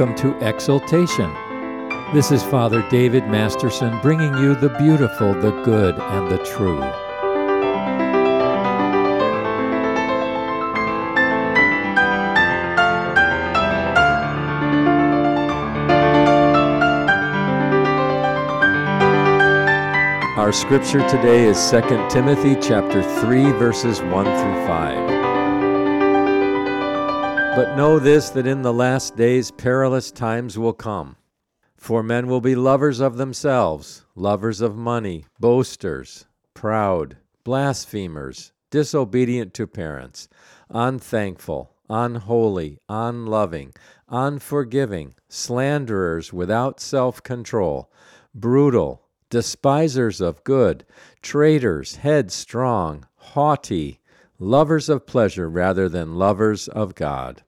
Welcome to Exaltation. This is Father David Masterson bringing you the beautiful, the good, and the true. Our scripture today is 2 Timothy chapter 3 verses 1 through 5. But know this that in the last days perilous times will come. For men will be lovers of themselves, lovers of money, boasters, proud, blasphemers, disobedient to parents, unthankful, unholy, unloving, unforgiving, slanderers without self control, brutal, despisers of good, traitors, headstrong, haughty, lovers of pleasure rather than lovers of God,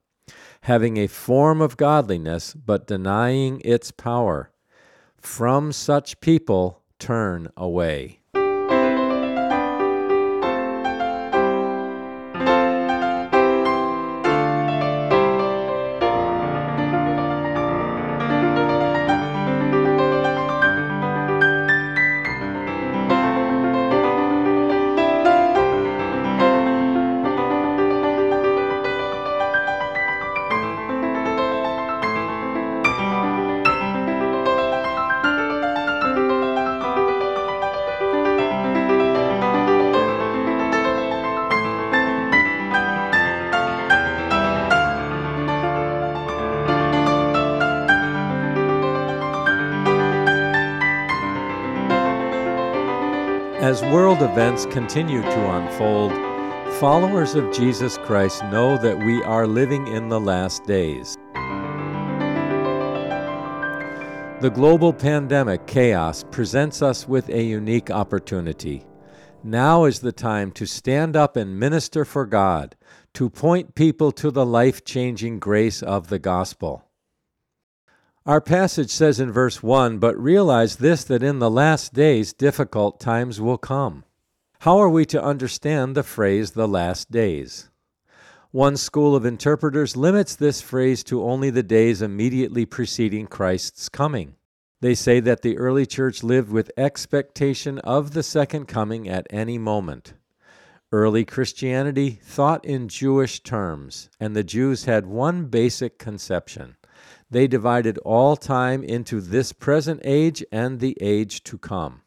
having a form of godliness but denying its power. From such people turn away. As world events continue to unfold, followers of Jesus Christ know that we are living in the last days. The global pandemic chaos presents us with a unique opportunity. Now is the time to stand up and minister for God, to point people to the life changing grace of the gospel. Our passage says in verse 1 But realize this, that in the last days difficult times will come. How are we to understand the phrase the last days? One school of interpreters limits this phrase to only the days immediately preceding Christ's coming. They say that the early church lived with expectation of the second coming at any moment. Early Christianity thought in Jewish terms, and the Jews had one basic conception they divided all time into this present age and the age to come.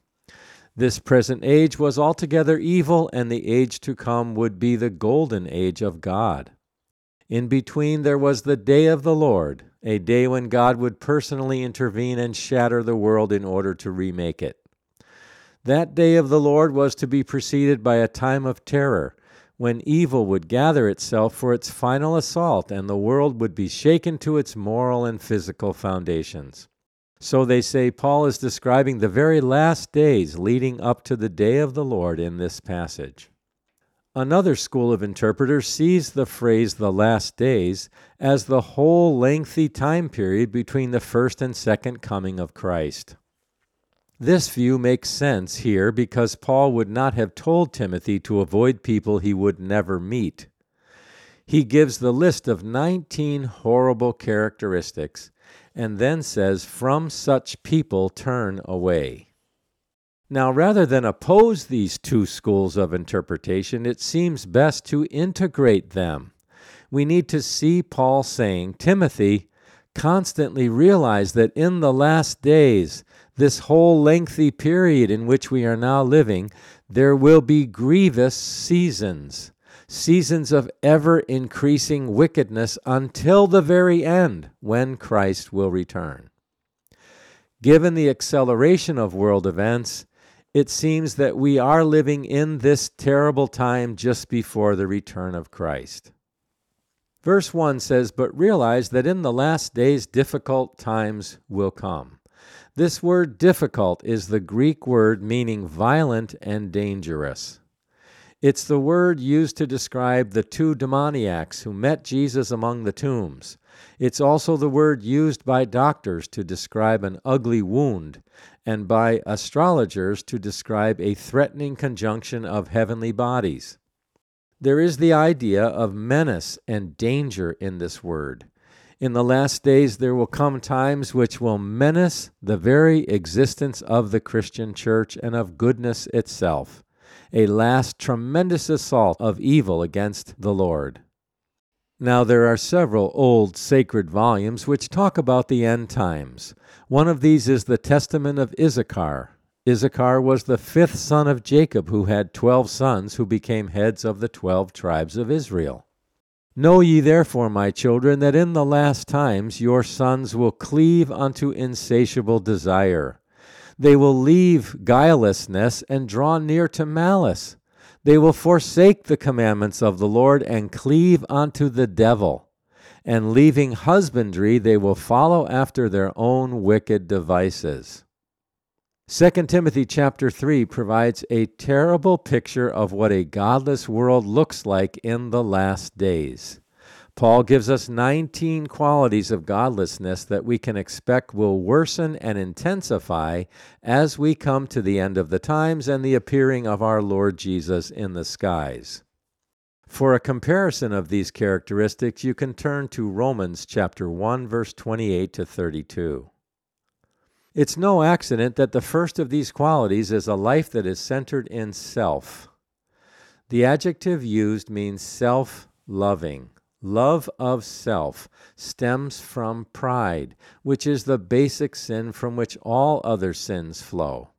This present age was altogether evil, and the age to come would be the golden age of God. In between, there was the day of the Lord, a day when God would personally intervene and shatter the world in order to remake it. That day of the Lord was to be preceded by a time of terror when evil would gather itself for its final assault and the world would be shaken to its moral and physical foundations. So they say Paul is describing the very last days leading up to the day of the Lord in this passage. Another school of interpreters sees the phrase the last days as the whole lengthy time period between the first and second coming of Christ. This view makes sense here because Paul would not have told Timothy to avoid people he would never meet. He gives the list of 19 horrible characteristics and then says, From such people turn away. Now, rather than oppose these two schools of interpretation, it seems best to integrate them. We need to see Paul saying, Timothy, constantly realize that in the last days, this whole lengthy period in which we are now living, there will be grievous seasons, seasons of ever increasing wickedness until the very end when Christ will return. Given the acceleration of world events, it seems that we are living in this terrible time just before the return of Christ. Verse 1 says, But realize that in the last days difficult times will come. This word difficult is the Greek word meaning violent and dangerous. It's the word used to describe the two demoniacs who met Jesus among the tombs. It's also the word used by doctors to describe an ugly wound, and by astrologers to describe a threatening conjunction of heavenly bodies. There is the idea of menace and danger in this word. In the last days, there will come times which will menace the very existence of the Christian church and of goodness itself, a last tremendous assault of evil against the Lord. Now, there are several old sacred volumes which talk about the end times. One of these is the Testament of Issachar. Issachar was the fifth son of Jacob, who had twelve sons who became heads of the twelve tribes of Israel. Know ye therefore, my children, that in the last times your sons will cleave unto insatiable desire. They will leave guilelessness and draw near to malice. They will forsake the commandments of the Lord and cleave unto the devil. And leaving husbandry, they will follow after their own wicked devices. 2 Timothy chapter 3 provides a terrible picture of what a godless world looks like in the last days. Paul gives us 19 qualities of godlessness that we can expect will worsen and intensify as we come to the end of the times and the appearing of our Lord Jesus in the skies. For a comparison of these characteristics, you can turn to Romans chapter 1 verse 28 to 32. It's no accident that the first of these qualities is a life that is centered in self. The adjective used means self loving. Love of self stems from pride, which is the basic sin from which all other sins flow.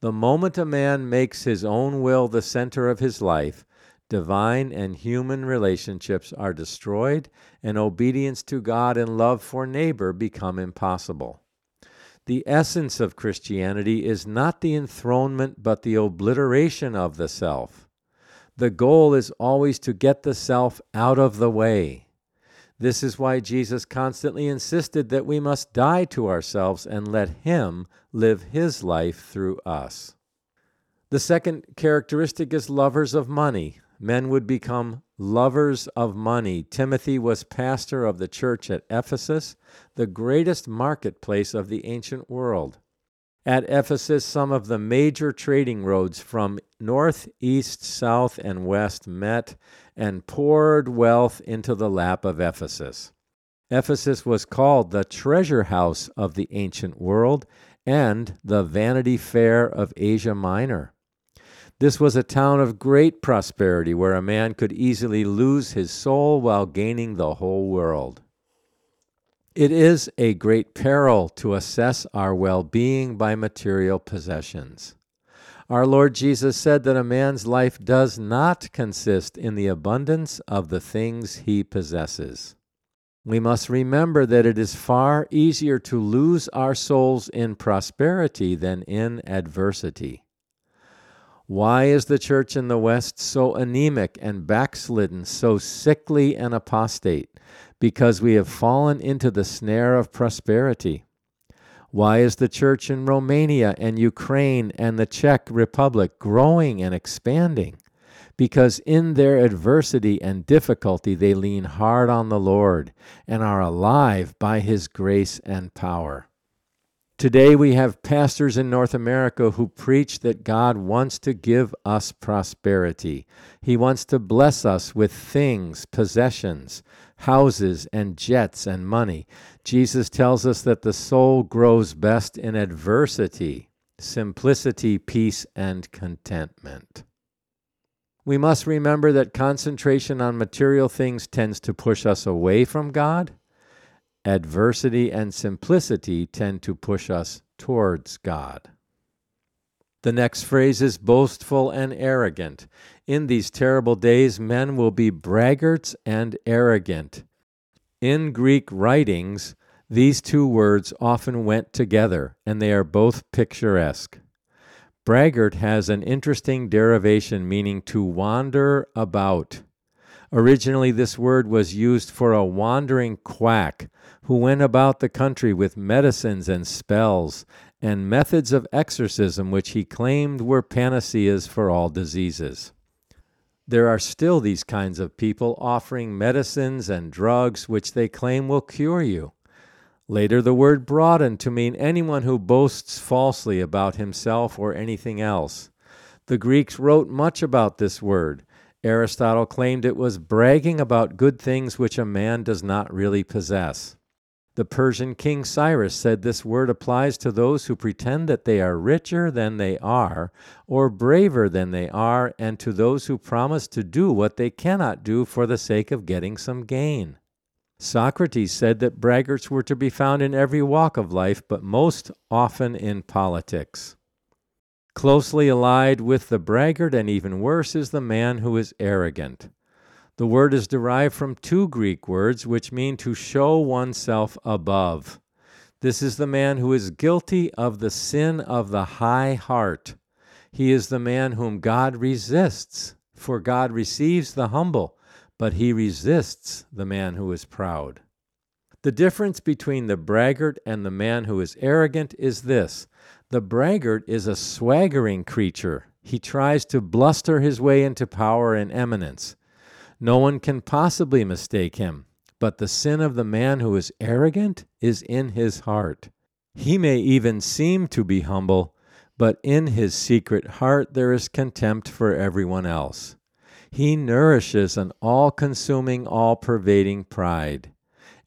The moment a man makes his own will the center of his life, divine and human relationships are destroyed, and obedience to God and love for neighbor become impossible. The essence of Christianity is not the enthronement, but the obliteration of the self. The goal is always to get the self out of the way. This is why Jesus constantly insisted that we must die to ourselves and let Him live His life through us. The second characteristic is lovers of money. Men would become lovers of money. Timothy was pastor of the church at Ephesus, the greatest marketplace of the ancient world. At Ephesus, some of the major trading roads from north, east, south, and west met and poured wealth into the lap of Ephesus. Ephesus was called the treasure house of the ancient world and the Vanity Fair of Asia Minor. This was a town of great prosperity where a man could easily lose his soul while gaining the whole world. It is a great peril to assess our well being by material possessions. Our Lord Jesus said that a man's life does not consist in the abundance of the things he possesses. We must remember that it is far easier to lose our souls in prosperity than in adversity. Why is the church in the West so anemic and backslidden, so sickly and apostate? Because we have fallen into the snare of prosperity. Why is the church in Romania and Ukraine and the Czech Republic growing and expanding? Because in their adversity and difficulty they lean hard on the Lord and are alive by His grace and power. Today, we have pastors in North America who preach that God wants to give us prosperity. He wants to bless us with things, possessions, houses, and jets and money. Jesus tells us that the soul grows best in adversity, simplicity, peace, and contentment. We must remember that concentration on material things tends to push us away from God Adversity and simplicity tend to push us towards God. The next phrase is boastful and arrogant. In these terrible days, men will be braggarts and arrogant. In Greek writings, these two words often went together, and they are both picturesque. Braggart has an interesting derivation meaning to wander about. Originally, this word was used for a wandering quack who went about the country with medicines and spells and methods of exorcism which he claimed were panaceas for all diseases. There are still these kinds of people offering medicines and drugs which they claim will cure you. Later, the word broadened to mean anyone who boasts falsely about himself or anything else. The Greeks wrote much about this word. Aristotle claimed it was bragging about good things which a man does not really possess. The Persian king Cyrus said this word applies to those who pretend that they are richer than they are, or braver than they are, and to those who promise to do what they cannot do for the sake of getting some gain. Socrates said that braggarts were to be found in every walk of life, but most often in politics. Closely allied with the braggart, and even worse, is the man who is arrogant. The word is derived from two Greek words which mean to show oneself above. This is the man who is guilty of the sin of the high heart. He is the man whom God resists, for God receives the humble, but he resists the man who is proud. The difference between the braggart and the man who is arrogant is this the braggart is a swaggering creature. He tries to bluster his way into power and eminence. No one can possibly mistake him, but the sin of the man who is arrogant is in his heart. He may even seem to be humble, but in his secret heart there is contempt for everyone else. He nourishes an all consuming, all pervading pride,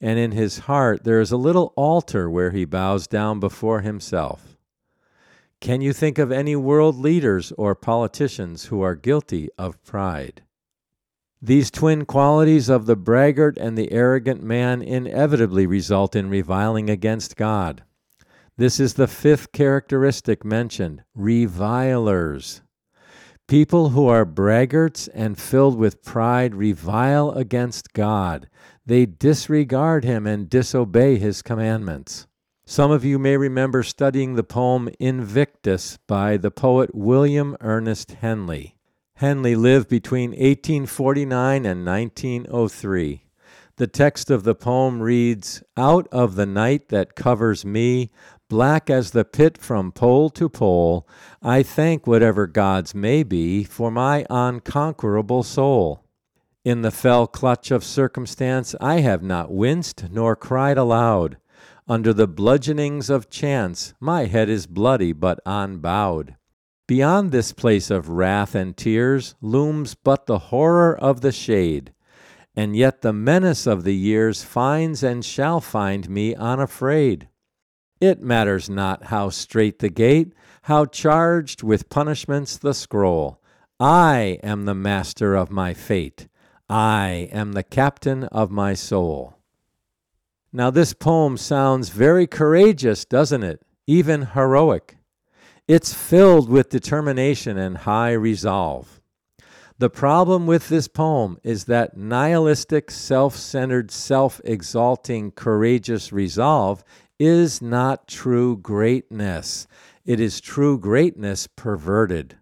and in his heart there is a little altar where he bows down before himself. Can you think of any world leaders or politicians who are guilty of pride? These twin qualities of the braggart and the arrogant man inevitably result in reviling against God. This is the fifth characteristic mentioned revilers. People who are braggarts and filled with pride revile against God. They disregard him and disobey his commandments. Some of you may remember studying the poem Invictus by the poet William Ernest Henley. Henley lived between 1849 and 1903. The text of the poem reads Out of the night that covers me, black as the pit from pole to pole, I thank whatever gods may be for my unconquerable soul. In the fell clutch of circumstance, I have not winced nor cried aloud. Under the bludgeonings of chance, my head is bloody but unbowed. Beyond this place of wrath and tears looms but the horror of the shade, and yet the menace of the years finds and shall find me unafraid. It matters not how strait the gate, how charged with punishments the scroll. I am the master of my fate. I am the captain of my soul. Now, this poem sounds very courageous, doesn't it? Even heroic. It's filled with determination and high resolve. The problem with this poem is that nihilistic, self centered, self exalting, courageous resolve is not true greatness. It is true greatness perverted.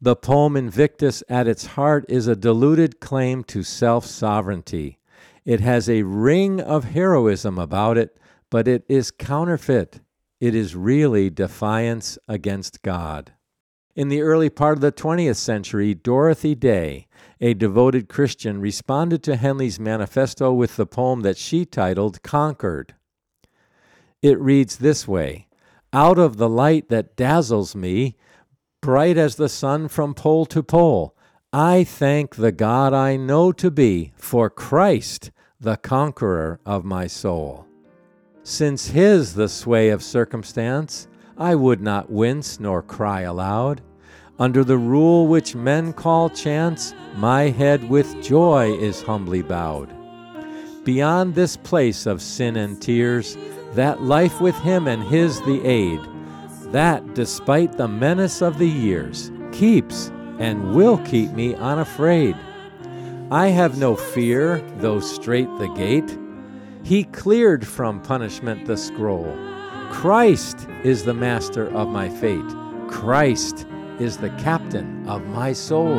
The poem Invictus at its heart is a deluded claim to self sovereignty. It has a ring of heroism about it, but it is counterfeit. It is really defiance against God. In the early part of the 20th century, Dorothy Day, a devoted Christian, responded to Henley's manifesto with the poem that she titled Conquered. It reads this way Out of the light that dazzles me, bright as the sun from pole to pole, I thank the God I know to be, for Christ, the conqueror of my soul. Since his the sway of circumstance, I would not wince nor cry aloud. Under the rule which men call chance, my head with joy is humbly bowed. Beyond this place of sin and tears, that life with him and his the aid, that despite the menace of the years, keeps and will keep me unafraid. I have no fear, though strait the gate. He cleared from punishment the scroll. Christ is the master of my fate. Christ is the captain of my soul.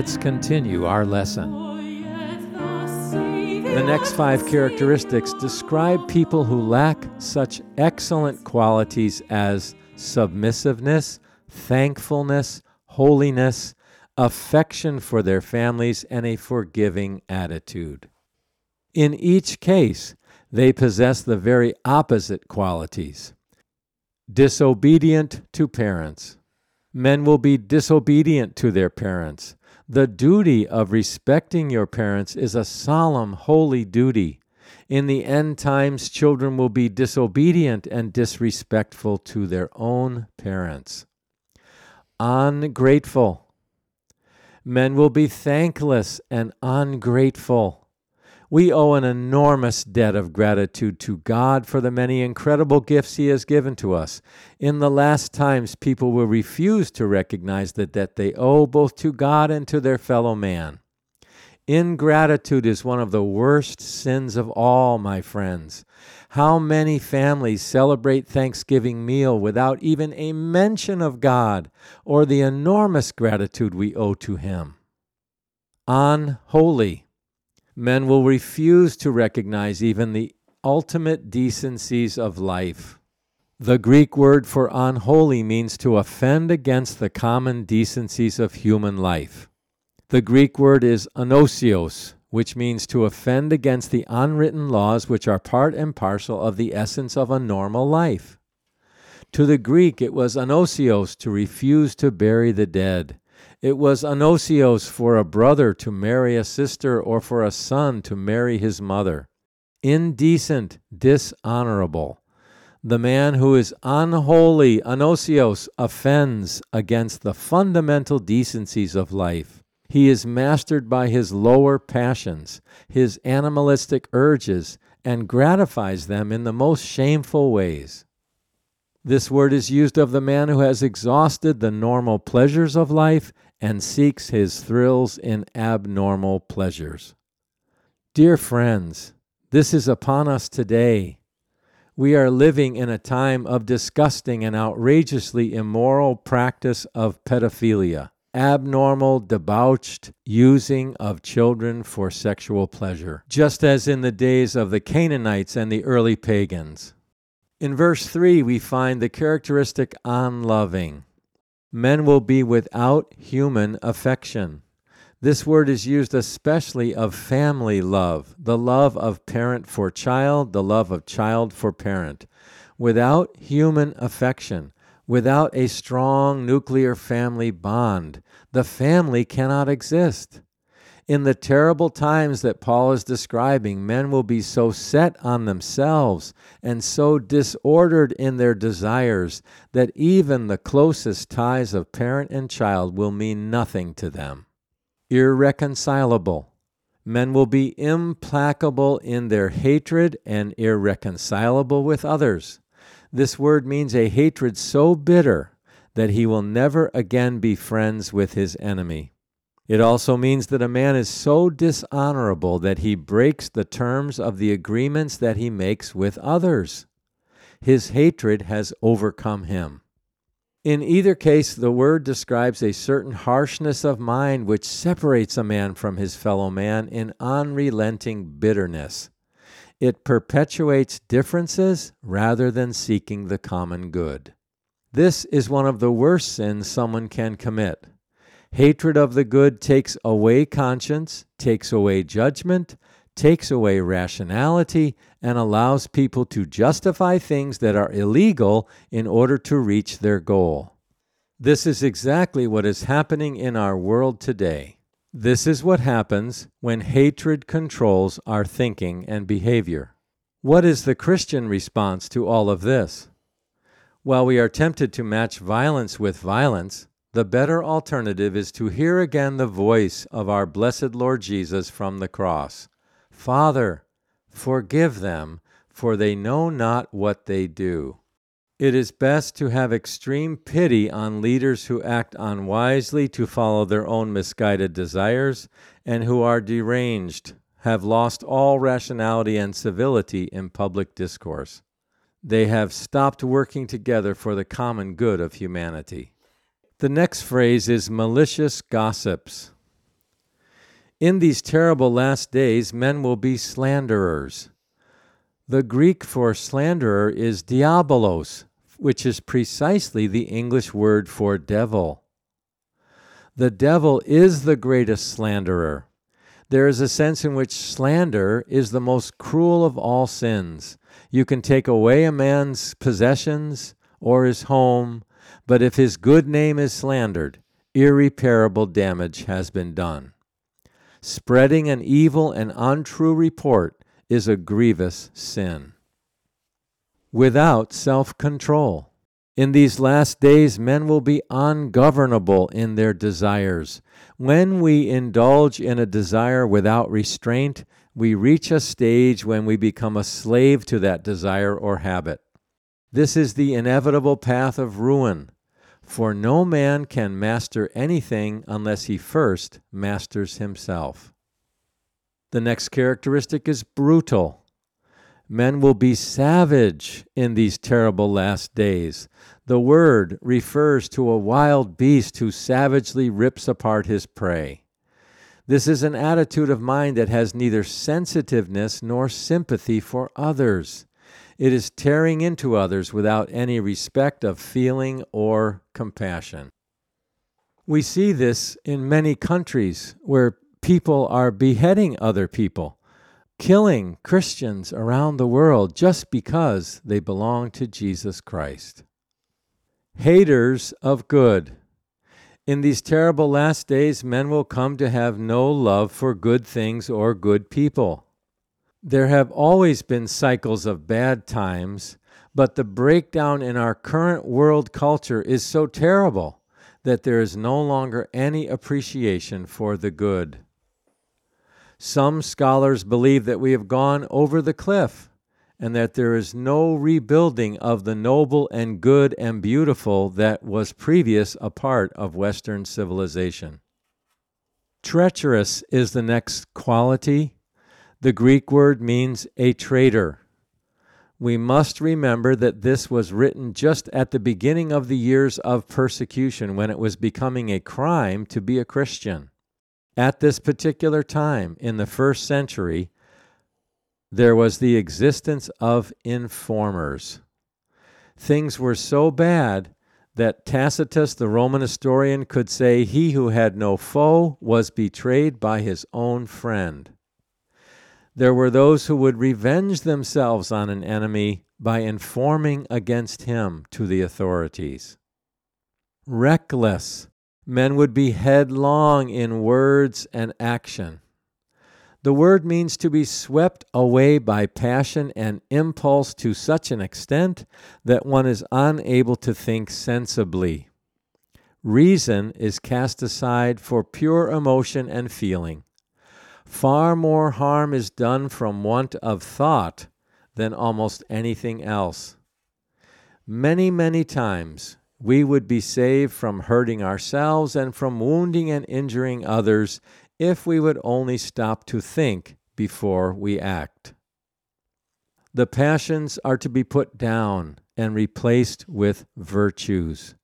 Let's continue our lesson. The next five characteristics describe people who lack such excellent qualities as submissiveness, thankfulness, holiness, affection for their families, and a forgiving attitude. In each case, they possess the very opposite qualities. Disobedient to parents. Men will be disobedient to their parents. The duty of respecting your parents is a solemn, holy duty. In the end times, children will be disobedient and disrespectful to their own parents. Ungrateful. Men will be thankless and ungrateful. We owe an enormous debt of gratitude to God for the many incredible gifts He has given to us. In the last times, people will refuse to recognize the debt they owe both to God and to their fellow man. Ingratitude is one of the worst sins of all, my friends. How many families celebrate Thanksgiving meal without even a mention of God or the enormous gratitude we owe to Him? Unholy. Men will refuse to recognize even the ultimate decencies of life. The Greek word for unholy means to offend against the common decencies of human life. The Greek word is anosios, which means to offend against the unwritten laws which are part and parcel of the essence of a normal life. To the Greek, it was anosios to refuse to bury the dead, it was anosios for a brother to marry a sister or for a son to marry his mother. Indecent, dishonorable. The man who is unholy, anosios, offends against the fundamental decencies of life. He is mastered by his lower passions, his animalistic urges, and gratifies them in the most shameful ways. This word is used of the man who has exhausted the normal pleasures of life and seeks his thrills in abnormal pleasures. Dear friends, this is upon us today. We are living in a time of disgusting and outrageously immoral practice of pedophilia, abnormal, debauched using of children for sexual pleasure, just as in the days of the Canaanites and the early pagans. In verse 3, we find the characteristic unloving men will be without human affection. This word is used especially of family love, the love of parent for child, the love of child for parent. Without human affection, without a strong nuclear family bond, the family cannot exist. In the terrible times that Paul is describing, men will be so set on themselves and so disordered in their desires that even the closest ties of parent and child will mean nothing to them. Irreconcilable. Men will be implacable in their hatred and irreconcilable with others. This word means a hatred so bitter that he will never again be friends with his enemy. It also means that a man is so dishonorable that he breaks the terms of the agreements that he makes with others. His hatred has overcome him. In either case, the word describes a certain harshness of mind which separates a man from his fellow man in unrelenting bitterness. It perpetuates differences rather than seeking the common good. This is one of the worst sins someone can commit Hatred of the good takes away conscience, takes away judgment, takes away rationality, and allows people to justify things that are illegal in order to reach their goal. This is exactly what is happening in our world today. This is what happens when hatred controls our thinking and behavior. What is the Christian response to all of this? While we are tempted to match violence with violence, the better alternative is to hear again the voice of our blessed Lord Jesus from the cross Father, forgive them, for they know not what they do. It is best to have extreme pity on leaders who act unwisely to follow their own misguided desires and who are deranged, have lost all rationality and civility in public discourse. They have stopped working together for the common good of humanity. The next phrase is malicious gossips. In these terrible last days, men will be slanderers. The Greek for slanderer is diabolos, which is precisely the English word for devil. The devil is the greatest slanderer. There is a sense in which slander is the most cruel of all sins. You can take away a man's possessions or his home, but if his good name is slandered, irreparable damage has been done. Spreading an evil and untrue report is a grievous sin without self control. In these last days, men will be ungovernable in their desires. When we indulge in a desire without restraint, we reach a stage when we become a slave to that desire or habit. This is the inevitable path of ruin, for no man can master anything unless he first masters himself. The next characteristic is brutal. Men will be savage in these terrible last days. The word refers to a wild beast who savagely rips apart his prey. This is an attitude of mind that has neither sensitiveness nor sympathy for others. It is tearing into others without any respect of feeling or compassion. We see this in many countries where people are beheading other people killing Christians around the world just because they belong to Jesus Christ. Haters of good. In these terrible last days, men will come to have no love for good things or good people. There have always been cycles of bad times, but the breakdown in our current world culture is so terrible that there is no longer any appreciation for the good. Some scholars believe that we have gone over the cliff and that there is no rebuilding of the noble and good and beautiful that was previous a part of Western civilization. Treacherous is the next quality. The Greek word means a traitor. We must remember that this was written just at the beginning of the years of persecution when it was becoming a crime to be a Christian. At this particular time in the first century, there was the existence of informers. Things were so bad that Tacitus, the Roman historian, could say he who had no foe was betrayed by his own friend. There were those who would revenge themselves on an enemy by informing against him to the authorities. Reckless Men would be headlong in words and action. The word means to be swept away by passion and impulse to such an extent that one is unable to think sensibly. Reason is cast aside for pure emotion and feeling. Far more harm is done from want of thought than almost anything else. Many, many times we would be saved from hurting ourselves and from wounding and injuring others if we would only stop to think before we act. The passions are to be put down and replaced with virtues.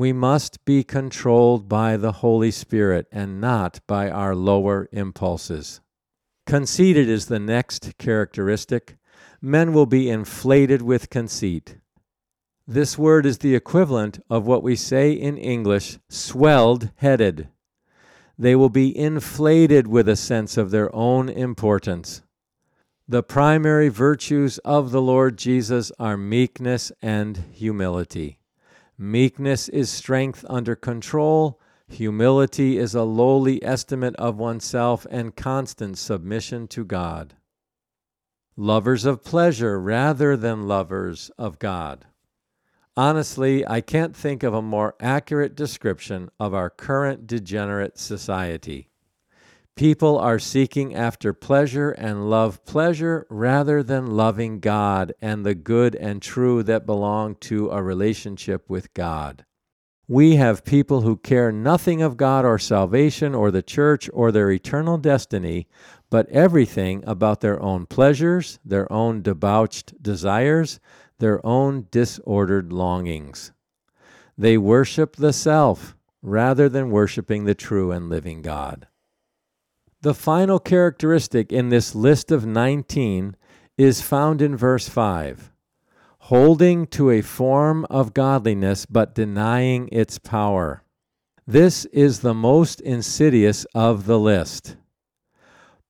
We must be controlled by the Holy Spirit and not by our lower impulses. Conceited is the next characteristic. Men will be inflated with conceit. This word is the equivalent of what we say in English, swelled headed. They will be inflated with a sense of their own importance. The primary virtues of the Lord Jesus are meekness and humility. Meekness is strength under control. Humility is a lowly estimate of oneself and constant submission to God. Lovers of pleasure rather than lovers of God. Honestly, I can't think of a more accurate description of our current degenerate society. People are seeking after pleasure and love pleasure rather than loving God and the good and true that belong to a relationship with God. We have people who care nothing of God or salvation or the church or their eternal destiny, but everything about their own pleasures, their own debauched desires, their own disordered longings. They worship the self rather than worshiping the true and living God. The final characteristic in this list of 19 is found in verse 5 holding to a form of godliness but denying its power. This is the most insidious of the list.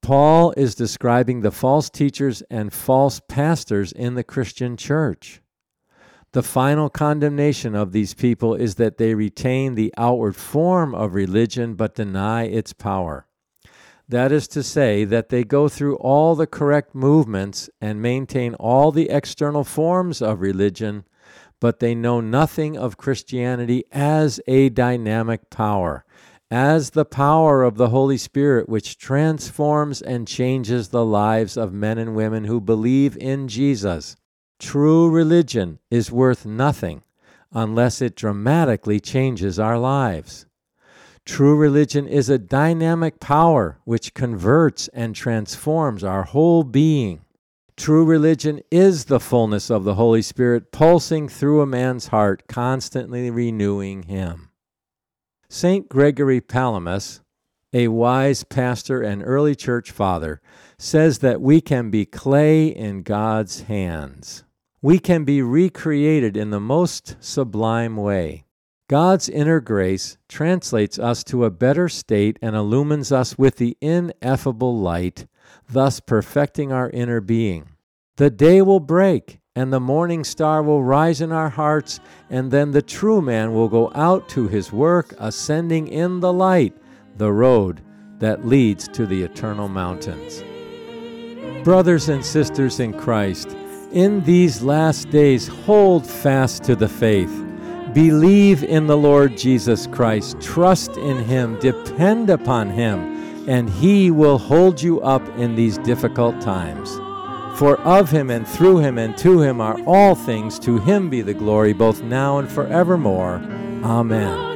Paul is describing the false teachers and false pastors in the Christian church. The final condemnation of these people is that they retain the outward form of religion but deny its power. That is to say, that they go through all the correct movements and maintain all the external forms of religion, but they know nothing of Christianity as a dynamic power, as the power of the Holy Spirit which transforms and changes the lives of men and women who believe in Jesus. True religion is worth nothing unless it dramatically changes our lives. True religion is a dynamic power which converts and transforms our whole being. True religion is the fullness of the Holy Spirit pulsing through a man's heart, constantly renewing him. St. Gregory Palamas, a wise pastor and early church father, says that we can be clay in God's hands. We can be recreated in the most sublime way. God's inner grace translates us to a better state and illumines us with the ineffable light, thus perfecting our inner being. The day will break, and the morning star will rise in our hearts, and then the true man will go out to his work, ascending in the light, the road that leads to the eternal mountains. Brothers and sisters in Christ, in these last days, hold fast to the faith Believe in the Lord Jesus Christ, trust in Him, depend upon Him, and He will hold you up in these difficult times. For of Him and through Him and to Him are all things, to Him be the glory both now and forevermore. Amen.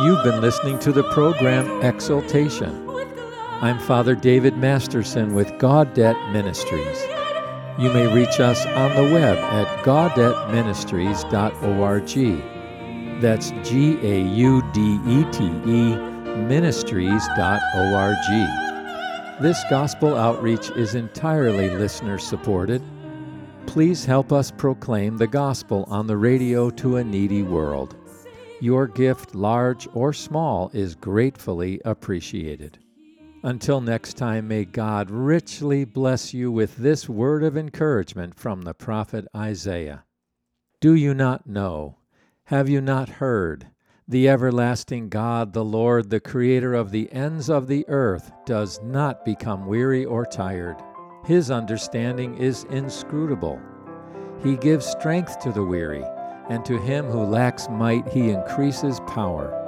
You've been listening to the program Exaltation. I'm Father David Masterson with Gaudete Ministries. You may reach us on the web at gaudeteministries.org. That's G A U D E T E ministries.org. This gospel outreach is entirely listener supported. Please help us proclaim the gospel on the radio to a needy world. Your gift, large or small, is gratefully appreciated. Until next time, may God richly bless you with this word of encouragement from the prophet Isaiah. Do you not know? Have you not heard? The everlasting God, the Lord, the Creator of the ends of the earth, does not become weary or tired. His understanding is inscrutable. He gives strength to the weary, and to him who lacks might he increases power.